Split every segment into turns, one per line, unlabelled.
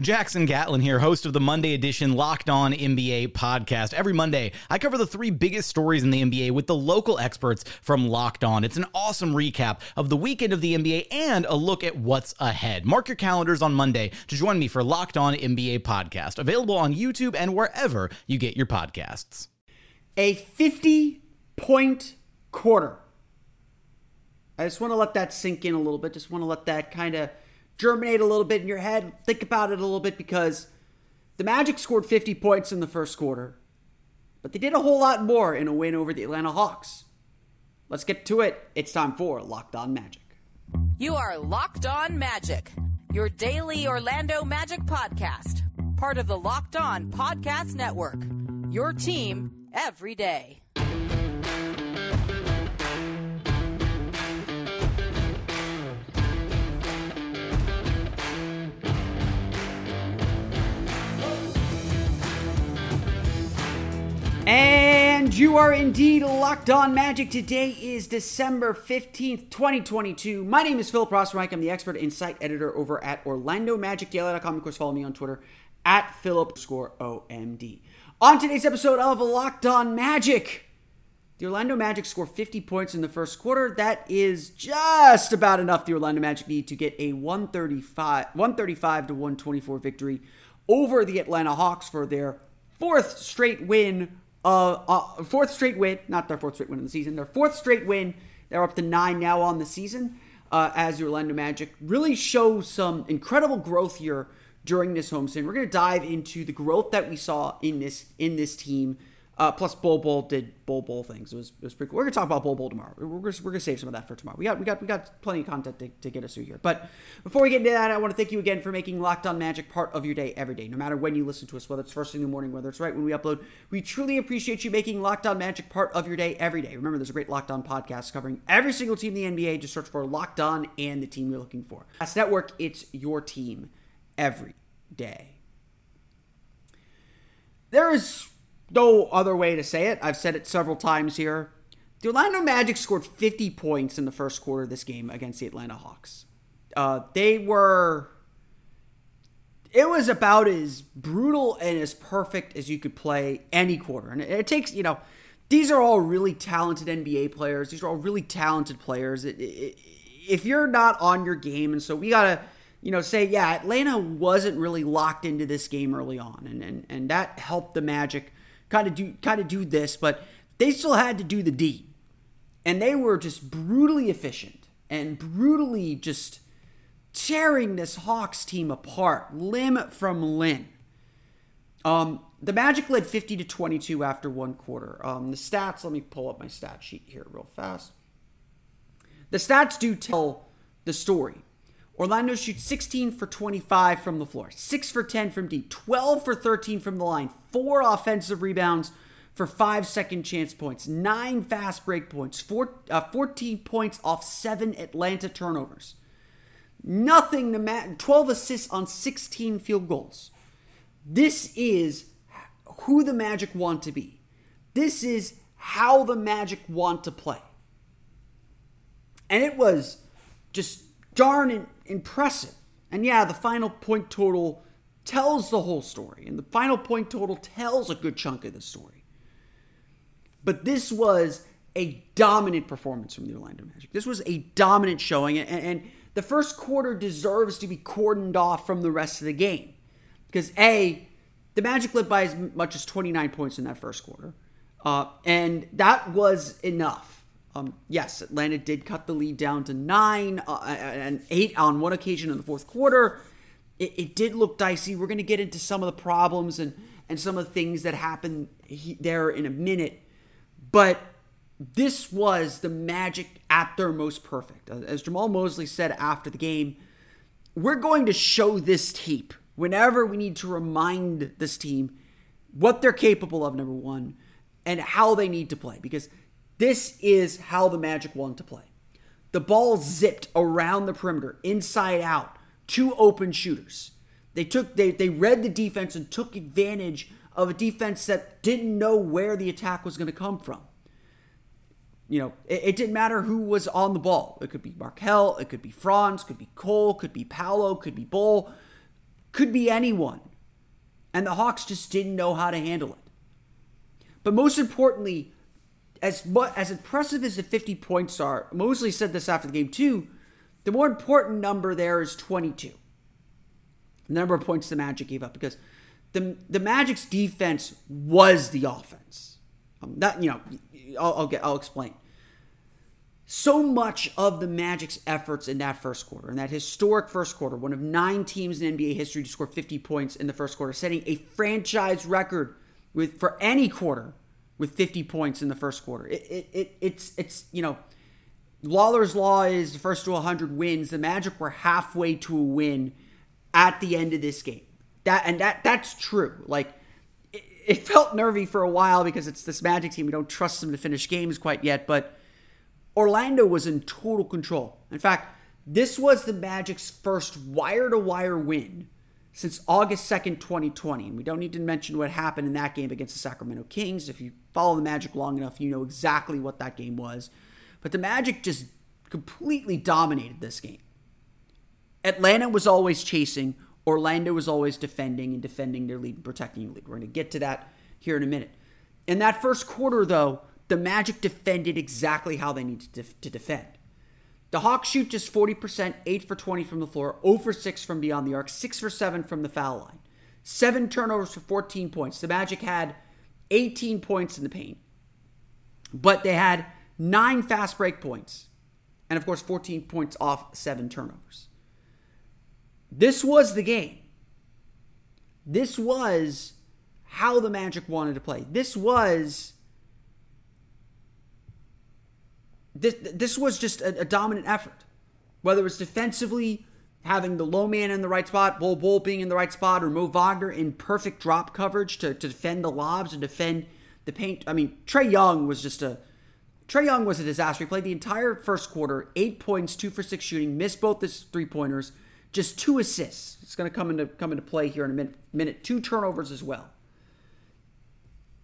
Jackson Gatlin here, host of the Monday edition Locked On NBA podcast. Every Monday, I cover the three biggest stories in the NBA with the local experts from Locked On. It's an awesome recap of the weekend of the NBA and a look at what's ahead. Mark your calendars on Monday to join me for Locked On NBA podcast, available on YouTube and wherever you get your podcasts.
A 50 point quarter. I just want to let that sink in a little bit. Just want to let that kind of germinate a little bit in your head. Think about it a little bit because the Magic scored 50 points in the first quarter, but they did a whole lot more in a win over the Atlanta Hawks. Let's get to it. It's time for Locked On Magic.
You are Locked On Magic, your daily Orlando Magic podcast, part of the Locked On Podcast Network. Your team every day.
And you are indeed locked on magic. Today is December 15th, 2022. My name is Philip Rossreich. I'm the expert insight editor over at Orlando Magic Daily.com. Of course, follow me on Twitter at Philip score OMD. On today's episode of Locked On Magic, the Orlando Magic score 50 points in the first quarter. That is just about enough the Orlando Magic need to get a 135, 135 to 124 victory over the Atlanta Hawks for their fourth straight win uh, uh, fourth straight win, not their fourth straight win in the season, their fourth straight win. They're up to nine now on the season uh, as the Orlando Magic really show some incredible growth here during this homestand. We're going to dive into the growth that we saw in this in this team uh, plus, Bol Bol did Bol Bol things. It was, it was pretty cool. We're gonna talk about Bol Bol tomorrow. We're, we're, we're gonna save some of that for tomorrow. We got we got we got plenty of content to, to get us through here. But before we get into that, I want to thank you again for making Locked On Magic part of your day every day, no matter when you listen to us, whether it's first thing in the morning, whether it's right when we upload. We truly appreciate you making Locked On Magic part of your day every day. Remember, there's a great Locked On podcast covering every single team in the NBA. Just search for Locked On and the team you're looking for. As network, it's your team every day. There is no other way to say it. I've said it several times here. The Orlando Magic scored 50 points in the first quarter of this game against the Atlanta Hawks. Uh, they were. It was about as brutal and as perfect as you could play any quarter. And it, takes, you know, these are all really talented NBA players. These are all really talented players. It, it, if you're not on your game, and so we got to, you know, say, yeah, Atlanta wasn't really locked into this game early on. And, and, and that helped the Magic kind of do kind of do this, but they still had to do the deed. And they were just brutally efficient and brutally just tearing this Hawks team apart, limb from limb. Um, the Magic led 50 to 22 after one quarter. Um, the stats, let me pull up my stat sheet here real fast. The stats do tell the story. Orlando shoots 16 for 25 from the floor, 6 for 10 from deep, 12 for 13 from the line, 4 offensive rebounds for 5 second chance points, 9 fast break points, four, uh, 14 points off 7 Atlanta turnovers. Nothing to ma- 12 assists on 16 field goals. This is who the Magic want to be. This is how the Magic want to play. And it was just darn impressive. And yeah, the final point total tells the whole story, and the final point total tells a good chunk of the story. But this was a dominant performance from the Orlando Magic. This was a dominant showing, and, and the first quarter deserves to be cordoned off from the rest of the game. Because, A, the Magic led by as much as 29 points in that first quarter, uh, and that was enough. Um, yes, Atlanta did cut the lead down to nine uh, and eight on one occasion in the fourth quarter. It, it did look dicey. We're going to get into some of the problems and, and some of the things that happened there in a minute. But this was the Magic at their most perfect. As Jamahl Mosley said after the game, we're going to show this tape whenever we need to remind this team what they're capable of, number one, and how they need to play. Because this is how the Magic want to play. The ball zipped around the perimeter, inside out, two open shooters. They took they they read the defense and took advantage of a defense that didn't know where the attack was going to come from. You know, it, it, didn't matter who was on the ball. It could be Markelle, it could be Franz, could be Cole, could be Paolo, could be Bol, could be anyone. And the Hawks just didn't know how to handle it. But most importantly, as as impressive as the 50 points are, Mosley said this after the game too. The more important number there is 22. The number of points the Magic gave up because the the Magic's defense was the offense. Um, that you know, I'll, I'll get I'll explain. So much of the Magic's efforts in that first quarter, in that historic first quarter, one of nine teams in NBA history to score 50 points in the first quarter, setting a franchise record with for any quarter with 50 points in the first quarter. It, it, it it's it's you know, Lawler's law is the first to 100 wins. The Magic were halfway to a win at the end of this game. That and that that's true. Like it, it felt nervy for a while because it's this Magic team. We don't trust them to finish games quite yet, but Orlando was in total control. In fact, this was the Magic's first wire to wire win since August 2nd, 2020. And we don't need to mention what happened in that game against the Sacramento Kings. If you follow the Magic long enough, you know exactly what that game was. But the Magic just completely dominated this game. Atlanta was always chasing, Orlando was always defending and defending their lead and protecting their lead. We're going to get to that here in a minute. In that first quarter, though, the Magic defended exactly how they needed to, to defend. The Hawks shoot just 40%, 8 for 20 from the floor, 0 for 6 from beyond the arc, 6 for 7 from the foul line. Seven turnovers for 14 points. The Magic had 18 points in the paint, but they had nine fast break points, and of course, 14 points off seven turnovers. This was the game. This was how the Magic wanted to play. This was this this was just a, a dominant effort. Whether it's defensively, having the low man in the right spot, Bol Bol being in the right spot, or Mo Wagner in perfect drop coverage to, to defend the lobs and defend the paint. I mean, Trae Young was just a Trae Young was a disaster. He played the entire first quarter, eight points, two for six shooting, missed both his three pointers, just two assists. It's going to come into come into play here in a minute. Minute two turnovers as well.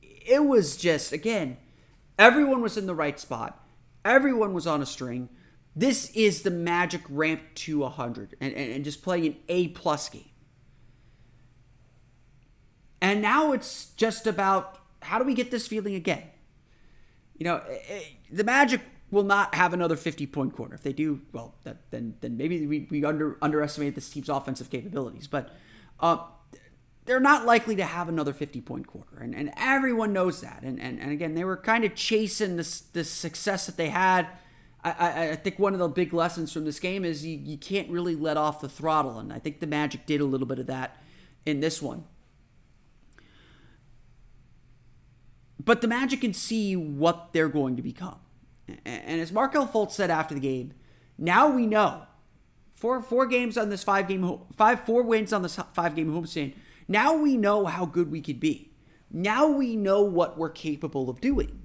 It was just again, everyone was in the right spot. Everyone was on a string. This is the Magic ramp to 100 and, and, and just playing an A plus game. And now it's just about how do we get this feeling again? You know, eh, eh, the Magic will not have another 50 point quarter. If they do, well, that, then then maybe we, we under underestimate this team's offensive capabilities. But uh, they're not likely to have another 50 point quarter. And, and everyone knows that. And, and, and again, they were kind of chasing this, this success that they had. I, I, I think one of the big lessons from this game is you, you can't really let off the throttle. And I think the Magic did a little bit of that in this one. But the Magic can see what they're going to become. And as Markelle Fultz said after the game, now we know four four games on this five game five four wins on this five game homestand now we know how good we could be. Now we know what we're capable of doing.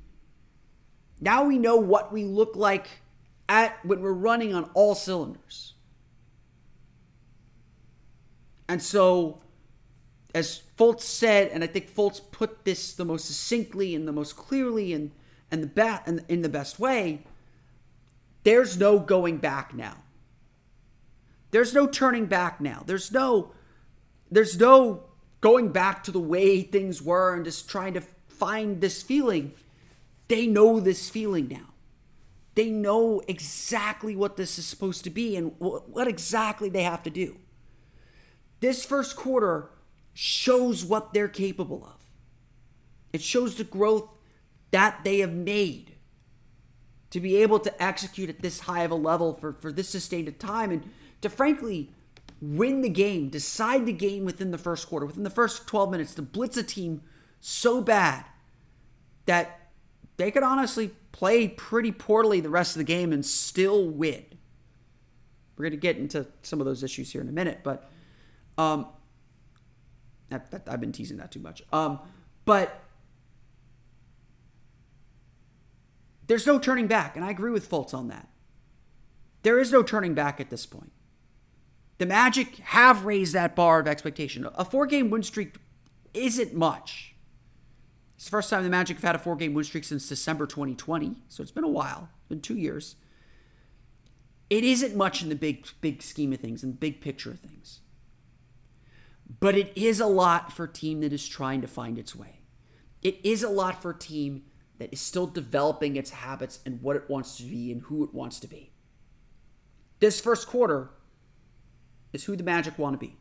Now we know what we look like at when we're running on all cylinders. And so, as Fultz said, and I think Fultz put this the most succinctly and the most clearly and and the bat and in the best way, there's no going back now. There's no turning back now. There's no there's no going back to the way things were and just trying to find this feeling. they know this feeling now. They know exactly what this is supposed to be and what exactly they have to do. This first quarter shows what they're capable of. It shows the growth that they have made to be able to execute at this high of a level for, for this sustained time and to frankly win the game, decide the game within the first quarter, within the first 12 minutes, to blitz a team so bad that they could honestly play pretty poorly the rest of the game and still win. We're going to get into some of those issues here in a minute, but um, that, that, I've been teasing that too much. Um, but there's no turning back, and I agree with Fultz on that. There is no turning back at this point. The Magic have raised that bar of expectation. A four game win streak isn't much. It's the first time the Magic have had a four game win streak since December 2020, so it's been a while, it's been two years. It isn't much in the big, big scheme of things, in the big picture of things. But it is a lot for a team that is trying to find its way. It is a lot for a team that is still developing its habits and what it wants to be and who it wants to be. This first quarter is who the Magic want to be.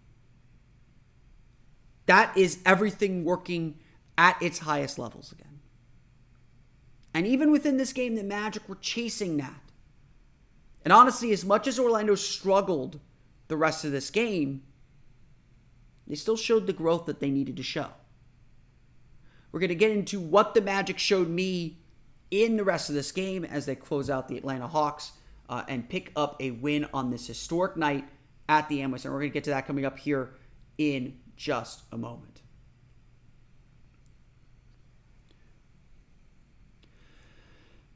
That is everything working at its highest levels again. And even within this game, the Magic were chasing that. And honestly, as much as Orlando struggled the rest of this game, they still showed the growth that they needed to show. We're going to get into what the Magic showed me in the rest of this game as they close out the Atlanta Hawks uh, and pick up a win on this historic night at the Amway Center. We're going to get to that coming up here in just a moment.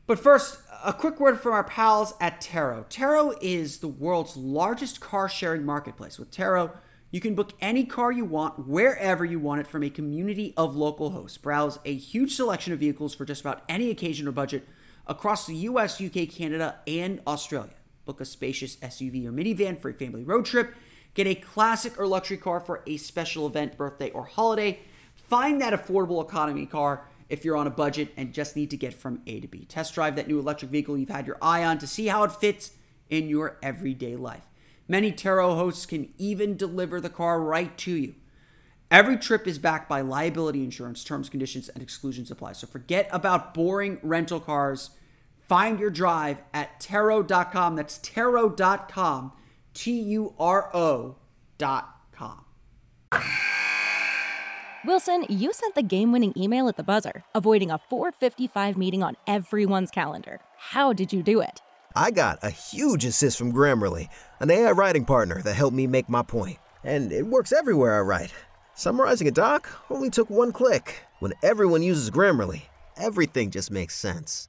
But first, a quick word from our pals at Turo. Turo is the world's largest car sharing marketplace. With Turo, you can book any car you want wherever you want it from a community of local hosts. Browse a huge selection of vehicles for just about any occasion or budget across the US, UK, Canada, and Australia. Book a spacious SUV or minivan for a family road trip. Get a classic or luxury car for a special event, birthday, or holiday. Find that affordable economy car if you're on a budget and just need to get from A to B. Test drive that new electric vehicle you've had your eye on to see how it fits in your everyday life. Many Turo hosts can even deliver the car right to you. Every trip is backed by liability insurance, terms, conditions, and exclusions apply. So forget about boring rental cars. Find your drive at Turo.com. That's Turo.com. T U R O.com.
Wilson, you sent the game winning email at the buzzer, avoiding a 455 meeting on everyone's calendar. How did you do it?
I got a huge assist from Grammarly, an AI writing partner that helped me make my point. And it works everywhere I write. Summarizing a doc only took one click. When everyone uses Grammarly, everything just makes sense.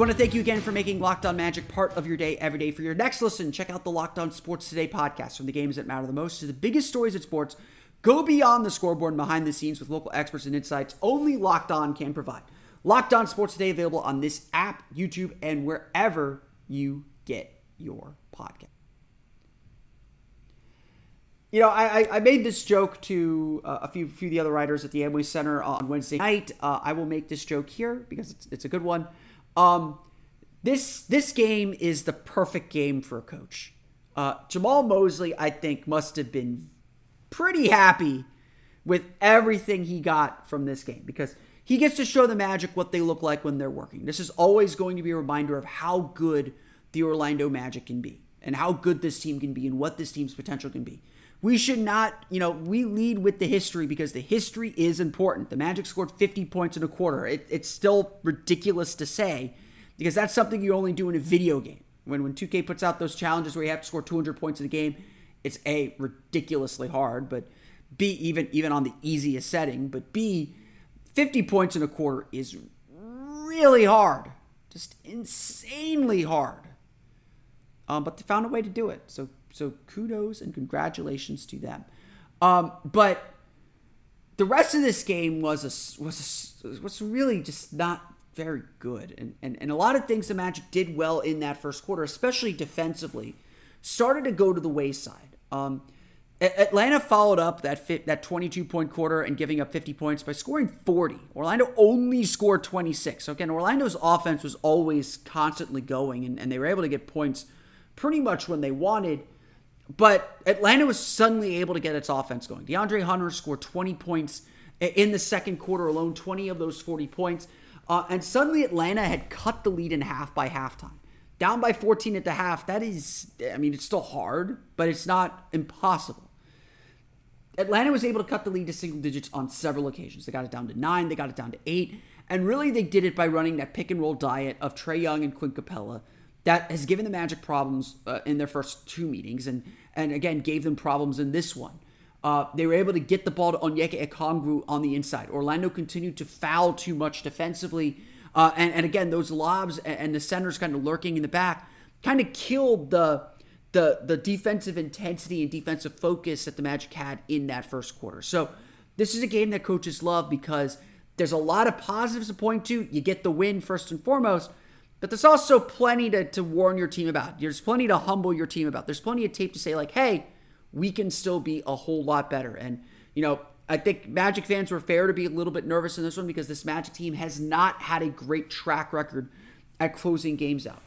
Want to thank you again for making Locked On Magic part of your day every day. For your next listen, check out the Locked On Sports Today podcast from the games that matter the most to the biggest stories in sports. Go beyond the scoreboard and behind the scenes with local experts and insights only Locked On can provide. Locked On Sports Today available on this app, YouTube, and wherever you get your podcast. You know, I, I made this joke to uh, a few few of the other writers at the Amway Center on Wednesday night. Uh, I will make this joke here because it's, it's a good one. Um, this this game is the perfect game for a coach. Uh, Jamahl Mosley, I think, must have been pretty happy with everything he got from this game because he gets to show the Magic what they look like when they're working. This is always going to be a reminder of how good the Orlando Magic can be and how good this team can be and what this team's potential can be. We should not, you know, we lead with the history because the history is important. The Magic scored 50 points in a quarter. It, it's still ridiculous to say because that's something you only do in a video game. When when 2K puts out those challenges where you have to score 200 points in a game, it's a ridiculously hard, but B even even on the easiest setting, but B 50 points in a quarter is really hard. Just insanely hard. Um, but they found a way to do it. So So kudos and congratulations to them. Um, but the rest of this game was a, was a, was really just not very good, and, and and a lot of things the Magic did well in that first quarter, especially defensively, started to go to the wayside. Um, Atlanta followed up that that 22 point quarter and giving up 50 points by scoring 40. Orlando only scored 26. So again, Orlando's offense was always constantly going, and, and they were able to get points pretty much when they wanted. But Atlanta was suddenly able to get its offense going. DeAndre Hunter scored 20 points in the second quarter alone, 20 of those 40 points. Uh, and suddenly Atlanta had cut the lead in half by halftime. Down by 14 at the half, that is, I mean, it's still hard, but it's not impossible. Atlanta was able to cut the lead to single digits on several occasions. They got it down to nine, they got it down to eight, and really they did it by running that pick and roll diet of Trae Young and Clint Capela that has given the Magic problems uh, in their first two meetings, and and again gave them problems in this one. Uh, they were able to get the ball to Onyeka Okongwu on the inside. Orlando continued to foul too much defensively, uh, and and again those lobs and, and the centers kind of lurking in the back kind of killed the the the defensive intensity and defensive focus that the Magic had in that first quarter. So this is a game that coaches love because there's a lot of positives to point to. You get the win first and foremost, but there's also plenty to, to warn your team about. There's plenty to humble your team about. There's plenty of tape to say like, hey, we can still be a whole lot better. And you know, I think Magic fans were fair to be a little bit nervous in this one because this Magic team has not had a great track record at closing games out.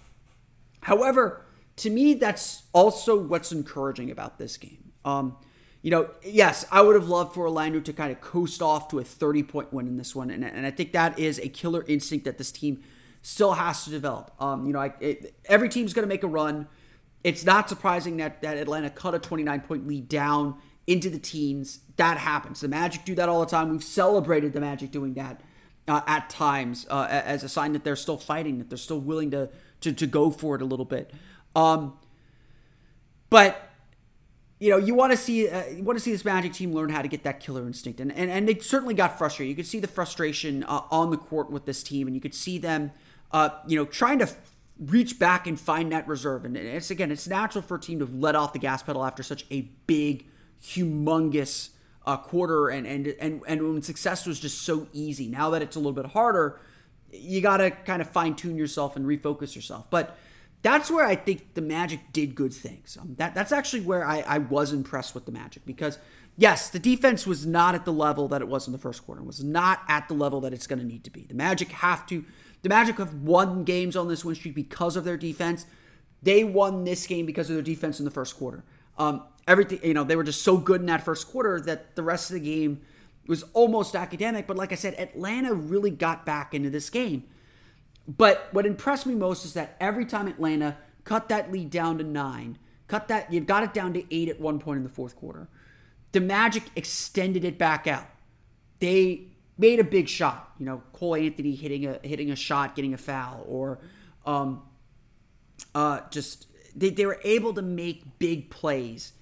However, to me, that's also what's encouraging about this game. Um, you know, yes, I would have loved for Orlando to kind of coast off to a 30 point win in this one. And, and I think that is a killer instinct that this team still has to develop. Um, you know, I, it, every team's going to make a run. It's not surprising that, that Atlanta cut a 29 point lead down into the teens. That happens. The Magic do that all the time. We've celebrated the Magic doing that uh, at times uh, as a sign that they're still fighting, that they're still willing to, to, to go for it a little bit. Um, but you know, you want to see uh, you want to see this Magic team learn how to get that killer instinct, and and, and they certainly got frustrated. You could see the frustration uh, on the court with this team, and you could see them, uh, you know, trying to reach back and find that reserve. And it's again, it's natural for a team to let off the gas pedal after such a big, humongous uh, quarter, and and and and when success was just so easy. Now that it's a little bit harder, you got to kind of fine tune yourself and refocus yourself, but that's where I think the Magic did good things. Um, that that's actually where I, I was impressed with the Magic because yes, the defense was not at the level that it was in the first quarter. It was not at the level that it's going to need to be. The Magic have to. The Magic have won games on this win streak because of their defense. They won this game because of their defense in the first quarter. Um, everything you know, they were just so good in that first quarter that the rest of the game was almost academic. But like I said, Atlanta really got back into this game. But what impressed me most is that every time Atlanta cut that lead down to nine, cut that, you got it down to eight at one point in the fourth quarter. The Magic extended it back out. They made a big shot. You know, Cole Anthony hitting a hitting a shot, getting a foul, or um, uh, just they, they were able to make big plays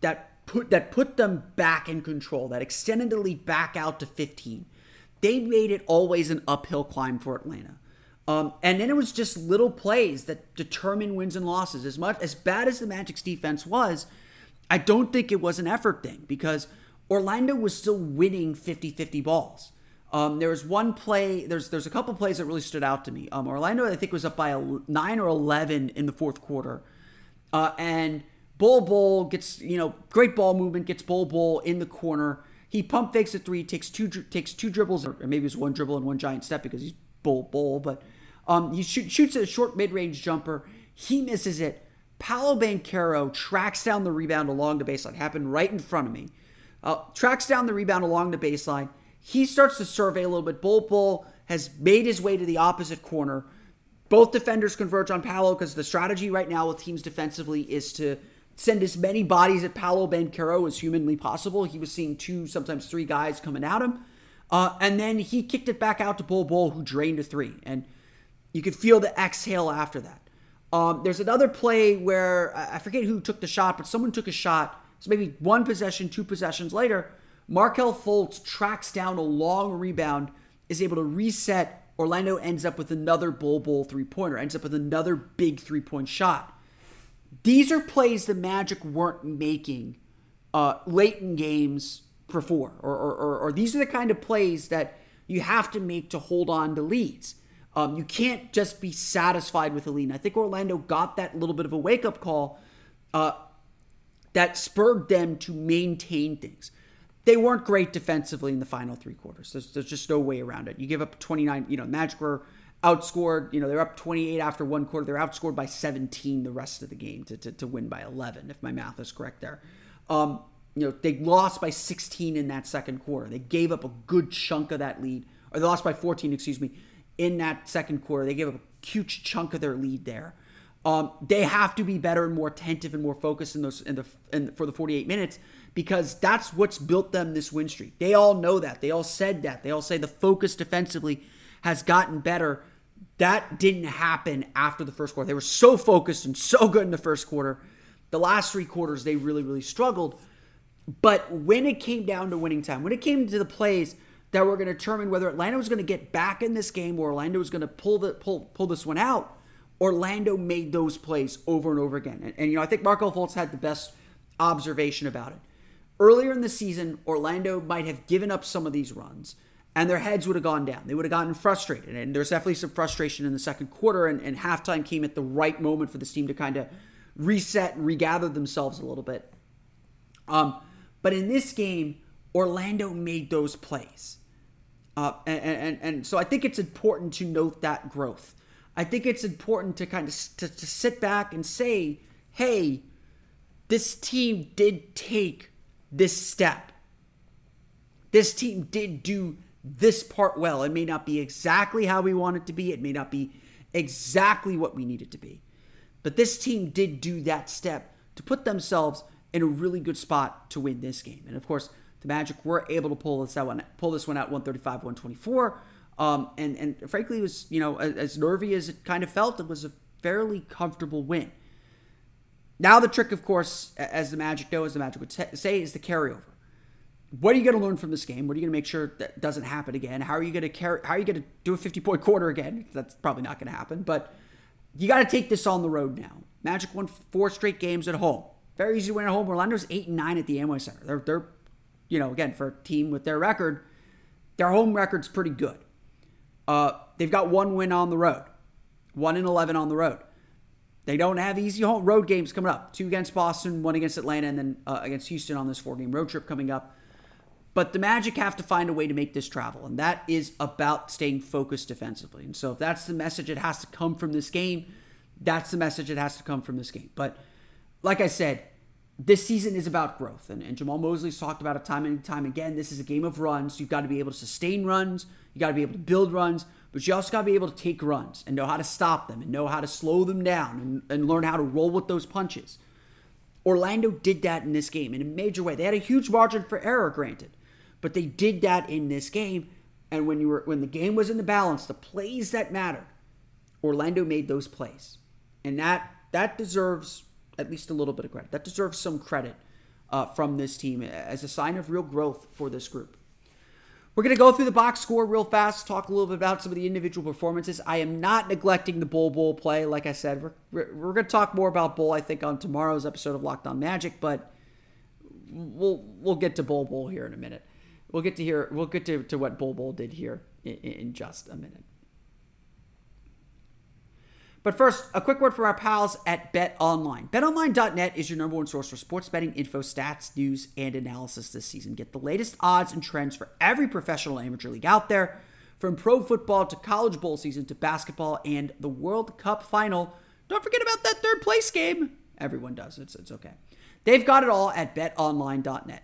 that put that put them back in control, that extended the lead back out to 15. They made it always an uphill climb for Atlanta. Um, and then it was just little plays that determine wins and losses. As much as bad as the Magic's defense was, I don't think it was an effort thing because Orlando was still winning 50-50 balls. Um, there was one play. There's there's a couple plays that really stood out to me. Um, Orlando, I think, was up by a nine or eleven in the fourth quarter, uh, and Bol Bol gets you know great ball movement, gets Bol Bol in the corner. He pump fakes a three, takes two takes two dribbles, or maybe it was one dribble and one giant step because he's Bol Bol. but um, he shoot, shoots a short mid range jumper. He misses it. Paolo Banchero tracks down the rebound along the baseline. Happened right in front of me. Uh, tracks down the rebound along the baseline. He starts to survey a little bit. Bol Bol has made his way to the opposite corner. Both defenders converge on Paolo because the strategy right now with teams defensively is to send as many bodies at Paolo Banchero as humanly possible. He was seeing two, sometimes three guys coming at him. Uh, and then he kicked it back out to Bol Bol, who drained a three. And you could feel the exhale after that. Um, there's another play where I forget who took the shot, but someone took a shot. So maybe one possession, two possessions later, Markelle Fultz tracks down a long rebound, is able to reset. Orlando ends up with another Bol Bol three pointer, ends up with another big three point shot. These are plays the Magic weren't making uh, late in games before, or, or, or, or these are the kind of plays that you have to make to hold on to leads. Um, you can't just be satisfied with a lead. I think Orlando got that little bit of a wake up call uh, that spurred them to maintain things. They weren't great defensively in the final three quarters. There's, there's just no way around it. You give up 29, you know, Magic were outscored, you know, they're up 28 after one quarter. They're outscored by 17 the rest of the game to, to, to win by 11, if my math is correct there. Um, you know, they lost by 16 in that second quarter. They gave up a good chunk of that lead, or they lost by 14, excuse me, in that second quarter. They gave up a huge chunk of their lead there. Um, they have to be better and more attentive and more focused in those in the in, for the 48 minutes because that's what's built them this win streak. They all know that. They all said that. They all say the focus defensively has gotten better. That didn't happen after the first quarter. They were so focused and so good in the first quarter. The last three quarters, they really, really struggled. But when it came down to winning time, when it came to the plays that were going to determine whether Atlanta was going to get back in this game or Orlando was going to pull the pull pull this one out, Orlando made those plays over and over again. And, and you know, I think Markelle Fultz had the best observation about it. Earlier in the season, Orlando might have given up some of these runs and their heads would have gone down. They would have gotten frustrated. And there's definitely some frustration in the second quarter, and, and halftime came at the right moment for this team to kind of reset and regather themselves a little bit. Um, but in this game, Orlando made those plays. Uh, and, and, and so I think it's important to note that growth. I think it's important to kind of to, to sit back and say, hey, this team did take this step. This team did do this part well. It may not be exactly how we want it to be, it may not be exactly what we need it to be. But this team did do that step to put themselves in a really good spot to win this game. And of course, the Magic were able to pull this out, pull this one out 135 124. Um, and, and frankly, it was, you know, as, nervy as it kind of felt, it was a fairly comfortable win. Now, the trick, of course, as the Magic know, as the Magic would say, is the carryover what are you going to learn from this game? What are you going to make sure that doesn't happen again? How are you going to carry? How are you going to do a 50 point quarter again? That's probably not going to happen. But you got to take this on the road now. Magic won four straight games at home. Very easy to win at home. Orlando's eight and nine at the Amway Center. They're they're, you know, again for a team with their record, their home record's pretty good. Uh, they've got one win on the road, one in eleven on the road. They don't have easy home road games coming up. Two against Boston, one against Atlanta, and then uh, against Houston on this four game road trip coming up. But the Magic have to find a way to make this travel, and that is about staying focused defensively. And so, if that's the message it has to come from this game, that's the message it has to come from this game. But like I said, this season is about growth, and, and Jamahl Mosley's talked about it time and time again. This is a game of runs. You've got to be able to sustain runs, you got to be able to build runs, but you also got to be able to take runs and know how to stop them and know how to slow them down and, and learn how to roll with those punches. Orlando did that in this game in a major way. They had a huge margin for error, granted. But they did that in this game. And when you were when the game was in the balance, the plays that mattered, Orlando made those plays. And that that deserves at least a little bit of credit. That deserves some credit uh, from this team as a sign of real growth for this group. We're going to go through the box score real fast, talk a little bit about some of the individual performances. I am not neglecting the Bol Bol play. Like I said, we're, we're, going to talk more about Bol, I think, on tomorrow's episode of Locked On Magic, but we'll, we'll get to Bol Bol here in a minute. We'll get to hear. We'll get to, to what Bol Bol did here in, in just a minute. But first, a quick word from our pals at Bet Online. BetOnline.net is your number one source for sports betting info, stats, news, and analysis this season. Get the latest odds and trends for every professional amateur league out there, from pro football to college bowl season to basketball and the World Cup final. Don't forget about that third place game. Everyone does. It's it's okay. They've got it all at BetOnline.net.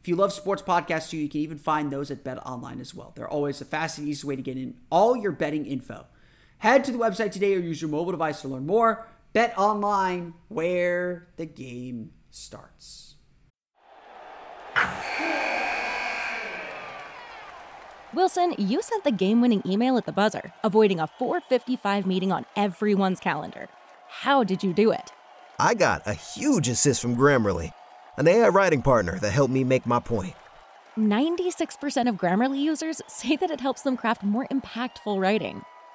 If you love sports podcasts too, you can even find those at BetOnline as well. They're always the fast and easiest way to get in all your betting info. Head to the website today or use your mobile device to learn more. Bet Online, where the game starts.
Wilson, you sent the game-winning email at the buzzer, avoiding a 4:55 meeting on everyone's calendar. How did you do it?
I got a huge assist from Grammarly an AI writing partner that helped me make my point.
96% of Grammarly users say that it helps them craft more impactful writing.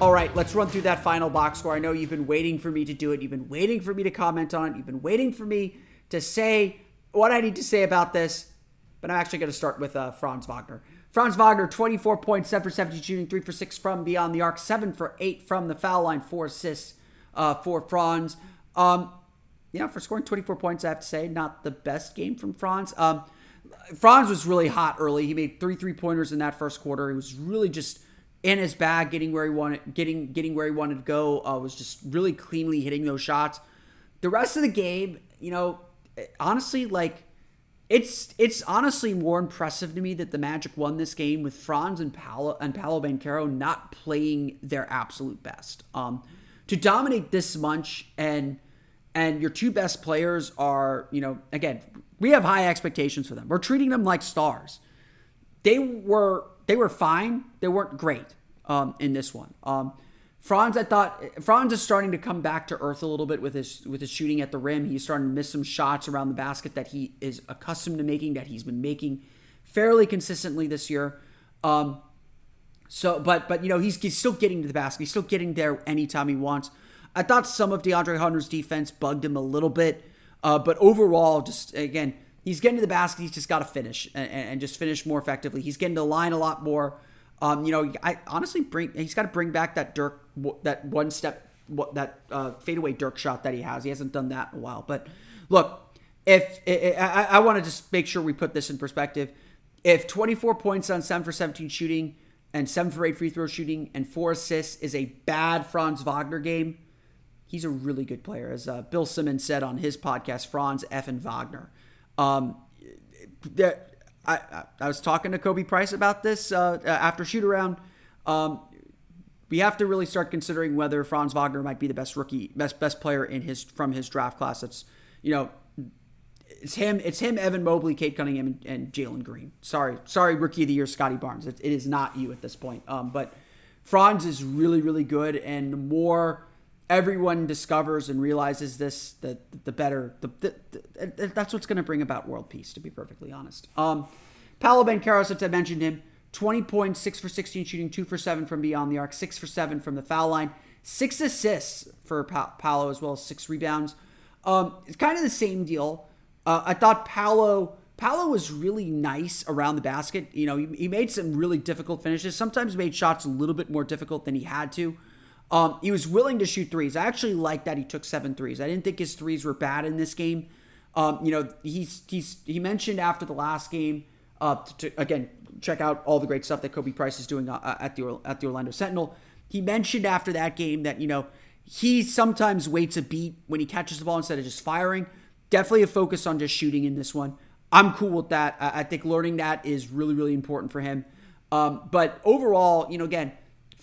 All right, let's run through that final box score. I know you've been waiting for me to do it. You've been waiting for me to comment on it. You've been waiting for me to say what I need to say about this. But I'm actually going to start with uh, Franz Wagner. Franz Wagner, 24 points, 7 for 17 shooting, 3 for 6 from beyond the arc, 7 for 8 from the foul line, 4 assists uh, for Franz. Um, yeah, for scoring 24 points, I have to say, not the best game from Franz. Um, Franz was really hot early. He made three three pointers in that first quarter. He was really just in his bag, getting where he wanted, getting getting where he wanted to go. Uh, was just really cleanly hitting those shots. The rest of the game, you know, honestly, like it's it's honestly more impressive to me that the Magic won this game with Franz and Paolo and Paolo Banchero not playing their absolute best. Um, to dominate this much and and your two best players are, you know, again, we have high expectations for them. We're treating them like stars. They were they were fine. They weren't great um, in this one. Um, Franz, I thought Franz is starting to come back to earth a little bit with his with his shooting at the rim. He's starting to miss some shots around the basket that he is accustomed to making, that he's been making fairly consistently this year. Um, so, but but you know he's, he's still getting to the basket. He's still getting there anytime he wants. I thought some of DeAndre Hunter's defense bugged him a little bit, uh, but overall, just again, he's getting to the basket. He's just got to finish and, and, just finish more effectively. He's getting to the line a lot more. Um, you know, I honestly bring he's got to bring back that Dirk that one step that uh, fadeaway Dirk shot that he has. He hasn't done that in a while. But look, if I, I want to just make sure we put this in perspective, if 24 points on seven for 17 shooting and seven for eight free throw shooting and four assists is a bad Franz Wagner game, he's a really good player. As uh, Bill Simmons said on his podcast, Franz F. and Wagner. Um, that I, I was talking to Khobi Price about this uh, after shoot around. Um, we have to really start considering whether Franz Wagner might be the best rookie, best best player in his from his draft class. It's you know, it's him, it's him, Evan Mobley, Cade Cunningham, and, and Jalen Green. Sorry, sorry, rookie of the year, Scottie Barnes. It, it is not you at this point. Um, but Franz is really, really good, and the more everyone discovers and realizes this, the the better. The, the, the that's what's going to bring about world peace. To be perfectly honest, um, Paolo Banchero, since I mentioned him, twenty points, six for sixteen shooting, two for seven from beyond the arc, six for seven from the foul line, six assists for pa- Paolo as well as six rebounds. Um, it's kind of the same deal. Uh, I thought Paolo. Paolo was really nice around the basket. You know, he, he made some really difficult finishes. Sometimes made shots a little bit more difficult than he had to. Um, he was willing to shoot threes. I actually like that he took seven threes. I didn't think his threes were bad in this game. Um, you know, he's he's he mentioned after the last game. Uh, to, to, again, check out all the great stuff that Khobi Price is doing uh, at the at the Orlando Sentinel. He mentioned after that game that you know he sometimes waits a beat when he catches the ball instead of just firing. Definitely a focus on just shooting in this one. I'm cool with that. I, I think learning that is really really important for him. Um, but overall, you know, again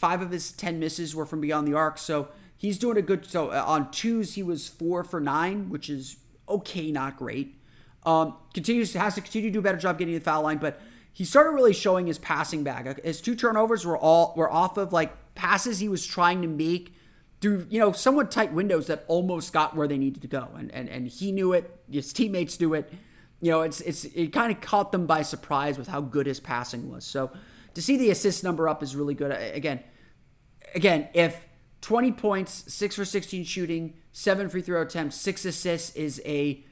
Five of his 10 misses were from beyond the arc. So he's doing a good. So uh, on twos, he was four for nine, which is okay, not great. Um, continues has to continue to do a better job getting the foul line, but he started really showing his passing bag. His two turnovers were all were off of like passes he was trying to make through you know somewhat tight windows that almost got where they needed to go, and and and he knew it. His teammates knew it. You know, it's it's it kind of caught them by surprise with how good his passing was. So to see the assist number up is really good. Again, again, if 20 points, 6 for 16 shooting, 7 free throw attempts, 6 assists is a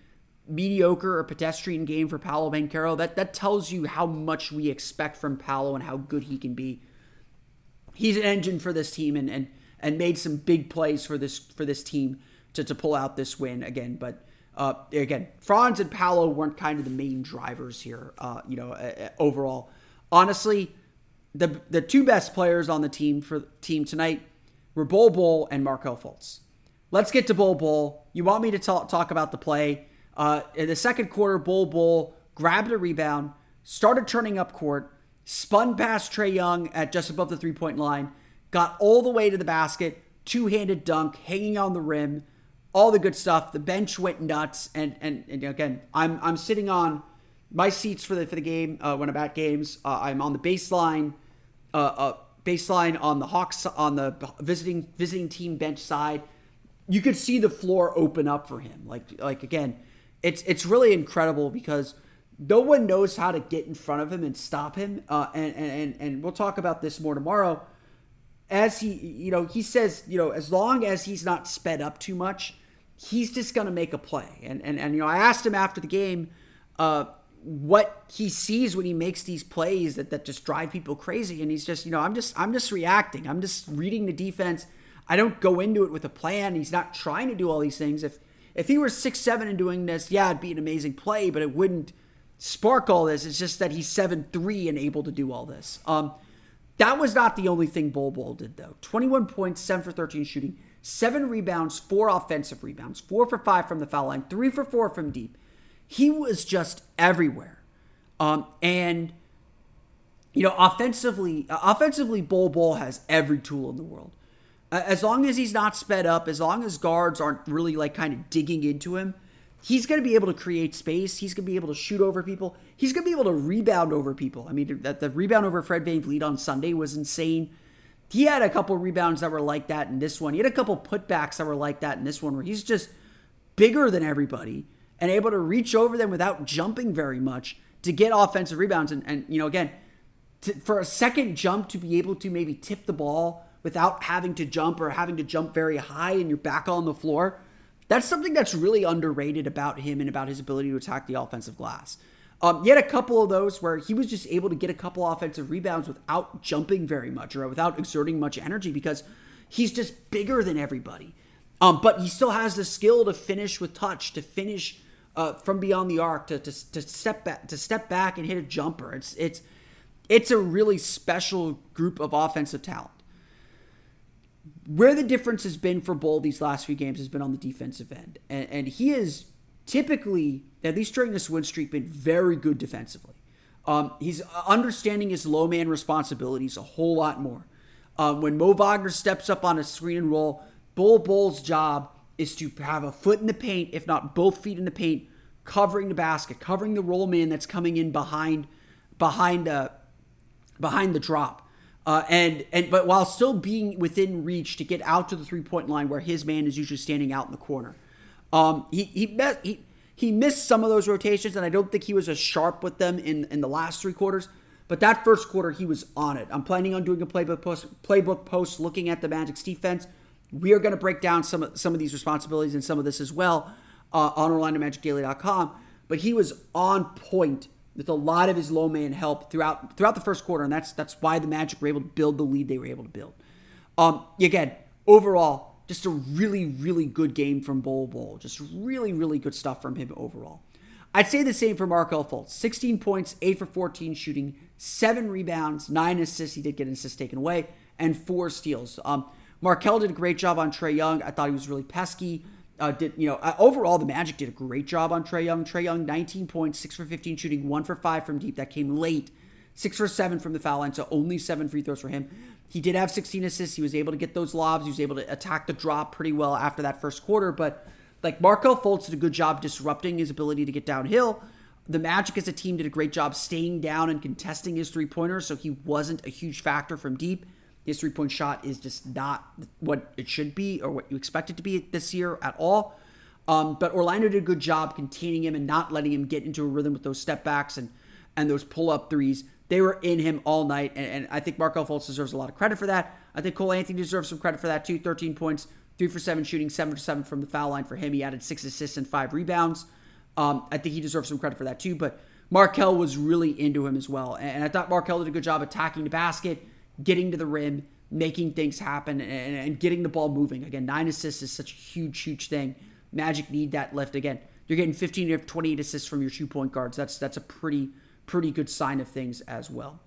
mediocre or pedestrian game for Paolo Banchero, that, that tells you how much we expect from Paolo and how good he can be. He's an engine for this team and, and, and made some big plays for this for this team to, to pull out this win again. But Uh, again, Franz and Paolo weren't kind of the main drivers here. Uh, you know, uh, overall, honestly, the the two best players on the team for team tonight were Bol Bol and Markelle Fultz. Let's get to Bol Bol. You want me to talk, talk about the play? Uh, in the second quarter, Bol Bol grabbed a rebound, started turning up court, spun past Trae Young at just above the three point line, got all the way to the basket, two handed dunk, hanging on the rim, all the good stuff. The bench went nuts, and and, and again, I'm I'm sitting on my seats for the for the game uh, when I'm at games. Uh, I'm on the baseline, uh, uh baseline on the Hawks on the visiting visiting team bench side you could see the floor open up for him. Like like again, it's it's really incredible because no one knows how to get in front of him and stop him. Uh, and, and and we'll talk about this more tomorrow. As he, you know, he says, you know, as long as he's not sped up too much, he's just gonna make a play. And and and you know, I asked him after the game, uh, what he sees when he makes these plays that that just drive people crazy, and he's just, you know, I'm just I'm just reacting. I'm just reading the defense I don't go into it with a plan. He's not trying to do all these things. If if he were six seven and doing this, yeah, it'd be an amazing play, but it wouldn't spark all this. It's just that he's seven three and able to do all this. Um, that was not the only thing Bol Bol did though. Twenty one points, seven for thirteen shooting, seven rebounds, four offensive rebounds, four for five from the foul line, three for four from deep. He was just everywhere, um, and you know, offensively, offensively, Bol Bol has every tool in the world as long as he's not sped up, as long as guards aren't really like kind of digging into him, he's going to be able to create space. He's going to be able to shoot over people. He's going to be able to rebound over people. I mean, that the rebound over Fred VanVleet on Sunday was insane. He had a couple rebounds that were like that in this one. He had a couple putbacks that were like that in this one, where he's just bigger than everybody and able to reach over them without jumping very much to get offensive rebounds. And, and you know, again, to, for a second jump to be able to maybe tip the ball without having to jump or having to jump very high and you're back on the floor. That's something that's really underrated about him and about his ability to attack the offensive glass. Um, he had a couple of those where he was just able to get a couple offensive rebounds without jumping very much or without exerting much energy because he's just bigger than everybody. Um, but he still has the skill to finish with touch, to finish uh, from beyond the arc, to, to, to step back, to step back and hit a jumper. It's it's it's a really special group of offensive talent where the difference has been for Bol these last few games has been on the defensive end. And, and he is typically, at least during this win streak, been very good defensively. Um, he's understanding his low man responsibilities a whole lot more. Um, when Mo Wagner steps up on a screen and roll, Bol Bol's job is to have a foot in the paint, if not both feet in the paint, covering the basket, covering the roll man that's coming in behind, behind, uh, behind the drop. Uh, and and but while still being within reach to get out to the three point line where his man is usually standing out in the corner, um, he he met, he he missed some of those rotations, and I don't think he was as sharp with them in in the last three quarters. But that first quarter, he was on it. I'm planning on doing a playbook post, playbook post looking at the Magic's defense. We are going to break down some of some of these responsibilities and some of this as well uh, on OrlandoMagicDaily.com. But he was on point with a lot of his low man help throughout throughout the first quarter, and that's that's why the Magic were able to build the lead they were able to build. Um, again, overall, just a really really good game from Bol Bol. Just really really good stuff from him overall. I'd say the same for Markelle Fultz. 16 points, 8 for 14 shooting, 7 rebounds, 9 assists. He did get an assist taken away, and 4 steals. Um, Markelle did a great job on Trae Young. I thought he was really pesky. Uh, did you know uh, overall the Magic did a great job on Trae Young. Trae Young, 19 points, six for 15 shooting, one for five from deep. That came late. Six for seven from the foul line, so only seven free throws for him. He did have 16 assists. He was able to get those lobs. He was able to attack the drop pretty well after that first quarter. But like Markelle Fultz did a good job disrupting his ability to get downhill. The Magic as a team did a great job staying down and contesting his three pointers, so he wasn't a huge factor from deep. His three point shot is just not what it should be or what you expect it to be this year at all. Um, but Orlando did a good job containing him and not letting him get into a rhythm with those step backs and and those pull up threes. They were in him all night, and, and I think Markelle Fultz deserves a lot of credit for that. I think Cole Anthony deserves some credit for that too. 13 points, three for seven shooting, seven for seven from the foul line for him. He added six assists and five rebounds. Um, I think he deserves some credit for that too. But Markelle was really into him as well, and I thought Markelle did a good job attacking the basket, getting to the rim, making things happen and, and, getting the ball moving. Again, nine assists is such a huge, huge thing. Magic need that lift again. you're getting 15 to 28 assists from your two point guards. That's that's a pretty pretty good sign of things as well.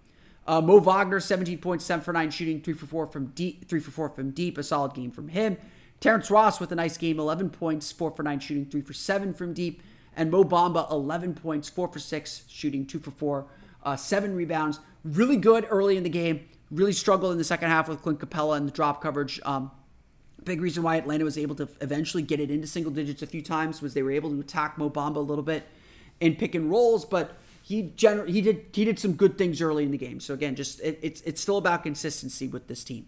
Uh, Mo Wagner, 17 points, 7 for 9 shooting, 3 for 4 from deep, 3 for 4 from deep, a solid game from him. Terrence Ross with a nice game, 11 points, 4 for 9 shooting, 3 for 7 from deep. And Mo Bamba, 11 points, 4 for 6 shooting, 2 for 4, uh, 7 rebounds. Really good early in the game. Really struggled in the second half with Clint Capela and the drop coverage. Um, big reason why Atlanta was able to eventually get it into single digits a few times was they were able to attack Mo Bamba a little bit in pick and rolls, but he gener- he did he did some good things early in the game. So again, just it, it's it's still about consistency with this team.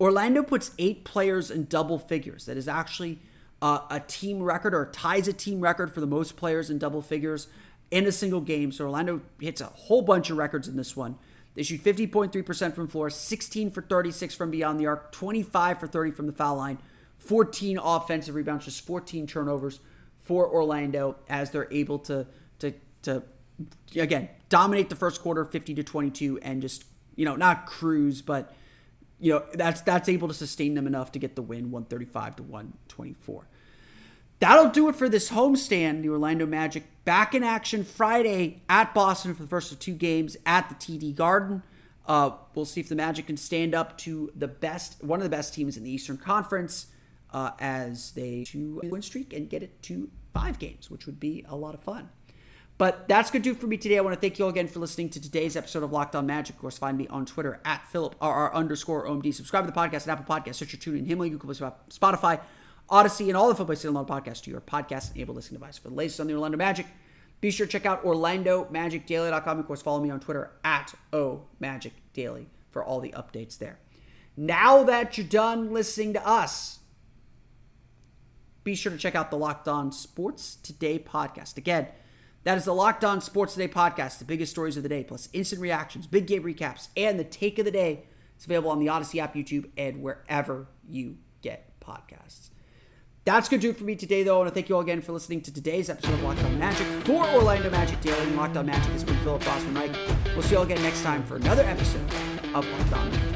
Orlando puts eight players in double figures. That is actually uh, a team record or ties a team record for the most players in double figures in a single game. So Orlando hits a whole bunch of records in this one. They shoot 50.3% from floor, 16 for 36 from beyond the arc, 25 for 30 from the foul line, 14 offensive rebounds, just 14 turnovers for Orlando as they're able to to to again dominate the first quarter 50 to 22 and just you know not cruise but you know that's that's able to sustain them enough to get the win 135 to 124 that'll do it for this homestand the orlando magic back in action friday at boston for the first of two games at the td garden uh, we'll see if the magic can stand up to the best one of the best teams in the eastern conference uh, as they to win streak and get it to five games which would be a lot of fun but that's to do for me today. I want to thank you all again for listening to today's episode of Locked On Magic. Of course, find me on Twitter at PhilipRR underscore OMD. Subscribe to the podcast at Apple Podcasts, search your tune in Himalaya, Google Spotify, Odyssey, and all the football places on the podcast to your podcast enabled listening device. For the latest on the Orlando Magic, be sure to check out OrlandoMagicDaily.com. Of course, follow me on Twitter at OMagicDaily for all the updates there. Now that you're done listening to us, be sure to check out the Locked On Sports Today podcast. Again, that is the Locked On Sports Today podcast, the biggest stories of the day, plus instant reactions, big game recaps, and the take of the day. It's available on the Odyssey app, YouTube, and wherever you get podcasts. That's going to do it for me today, though. I want to thank you all again for listening to today's episode of Locked On Magic for Orlando Magic Daily and Locked On Magic. This has been Philip Rossman-Reich. We'll see you all again next time for another episode of Locked On Magic.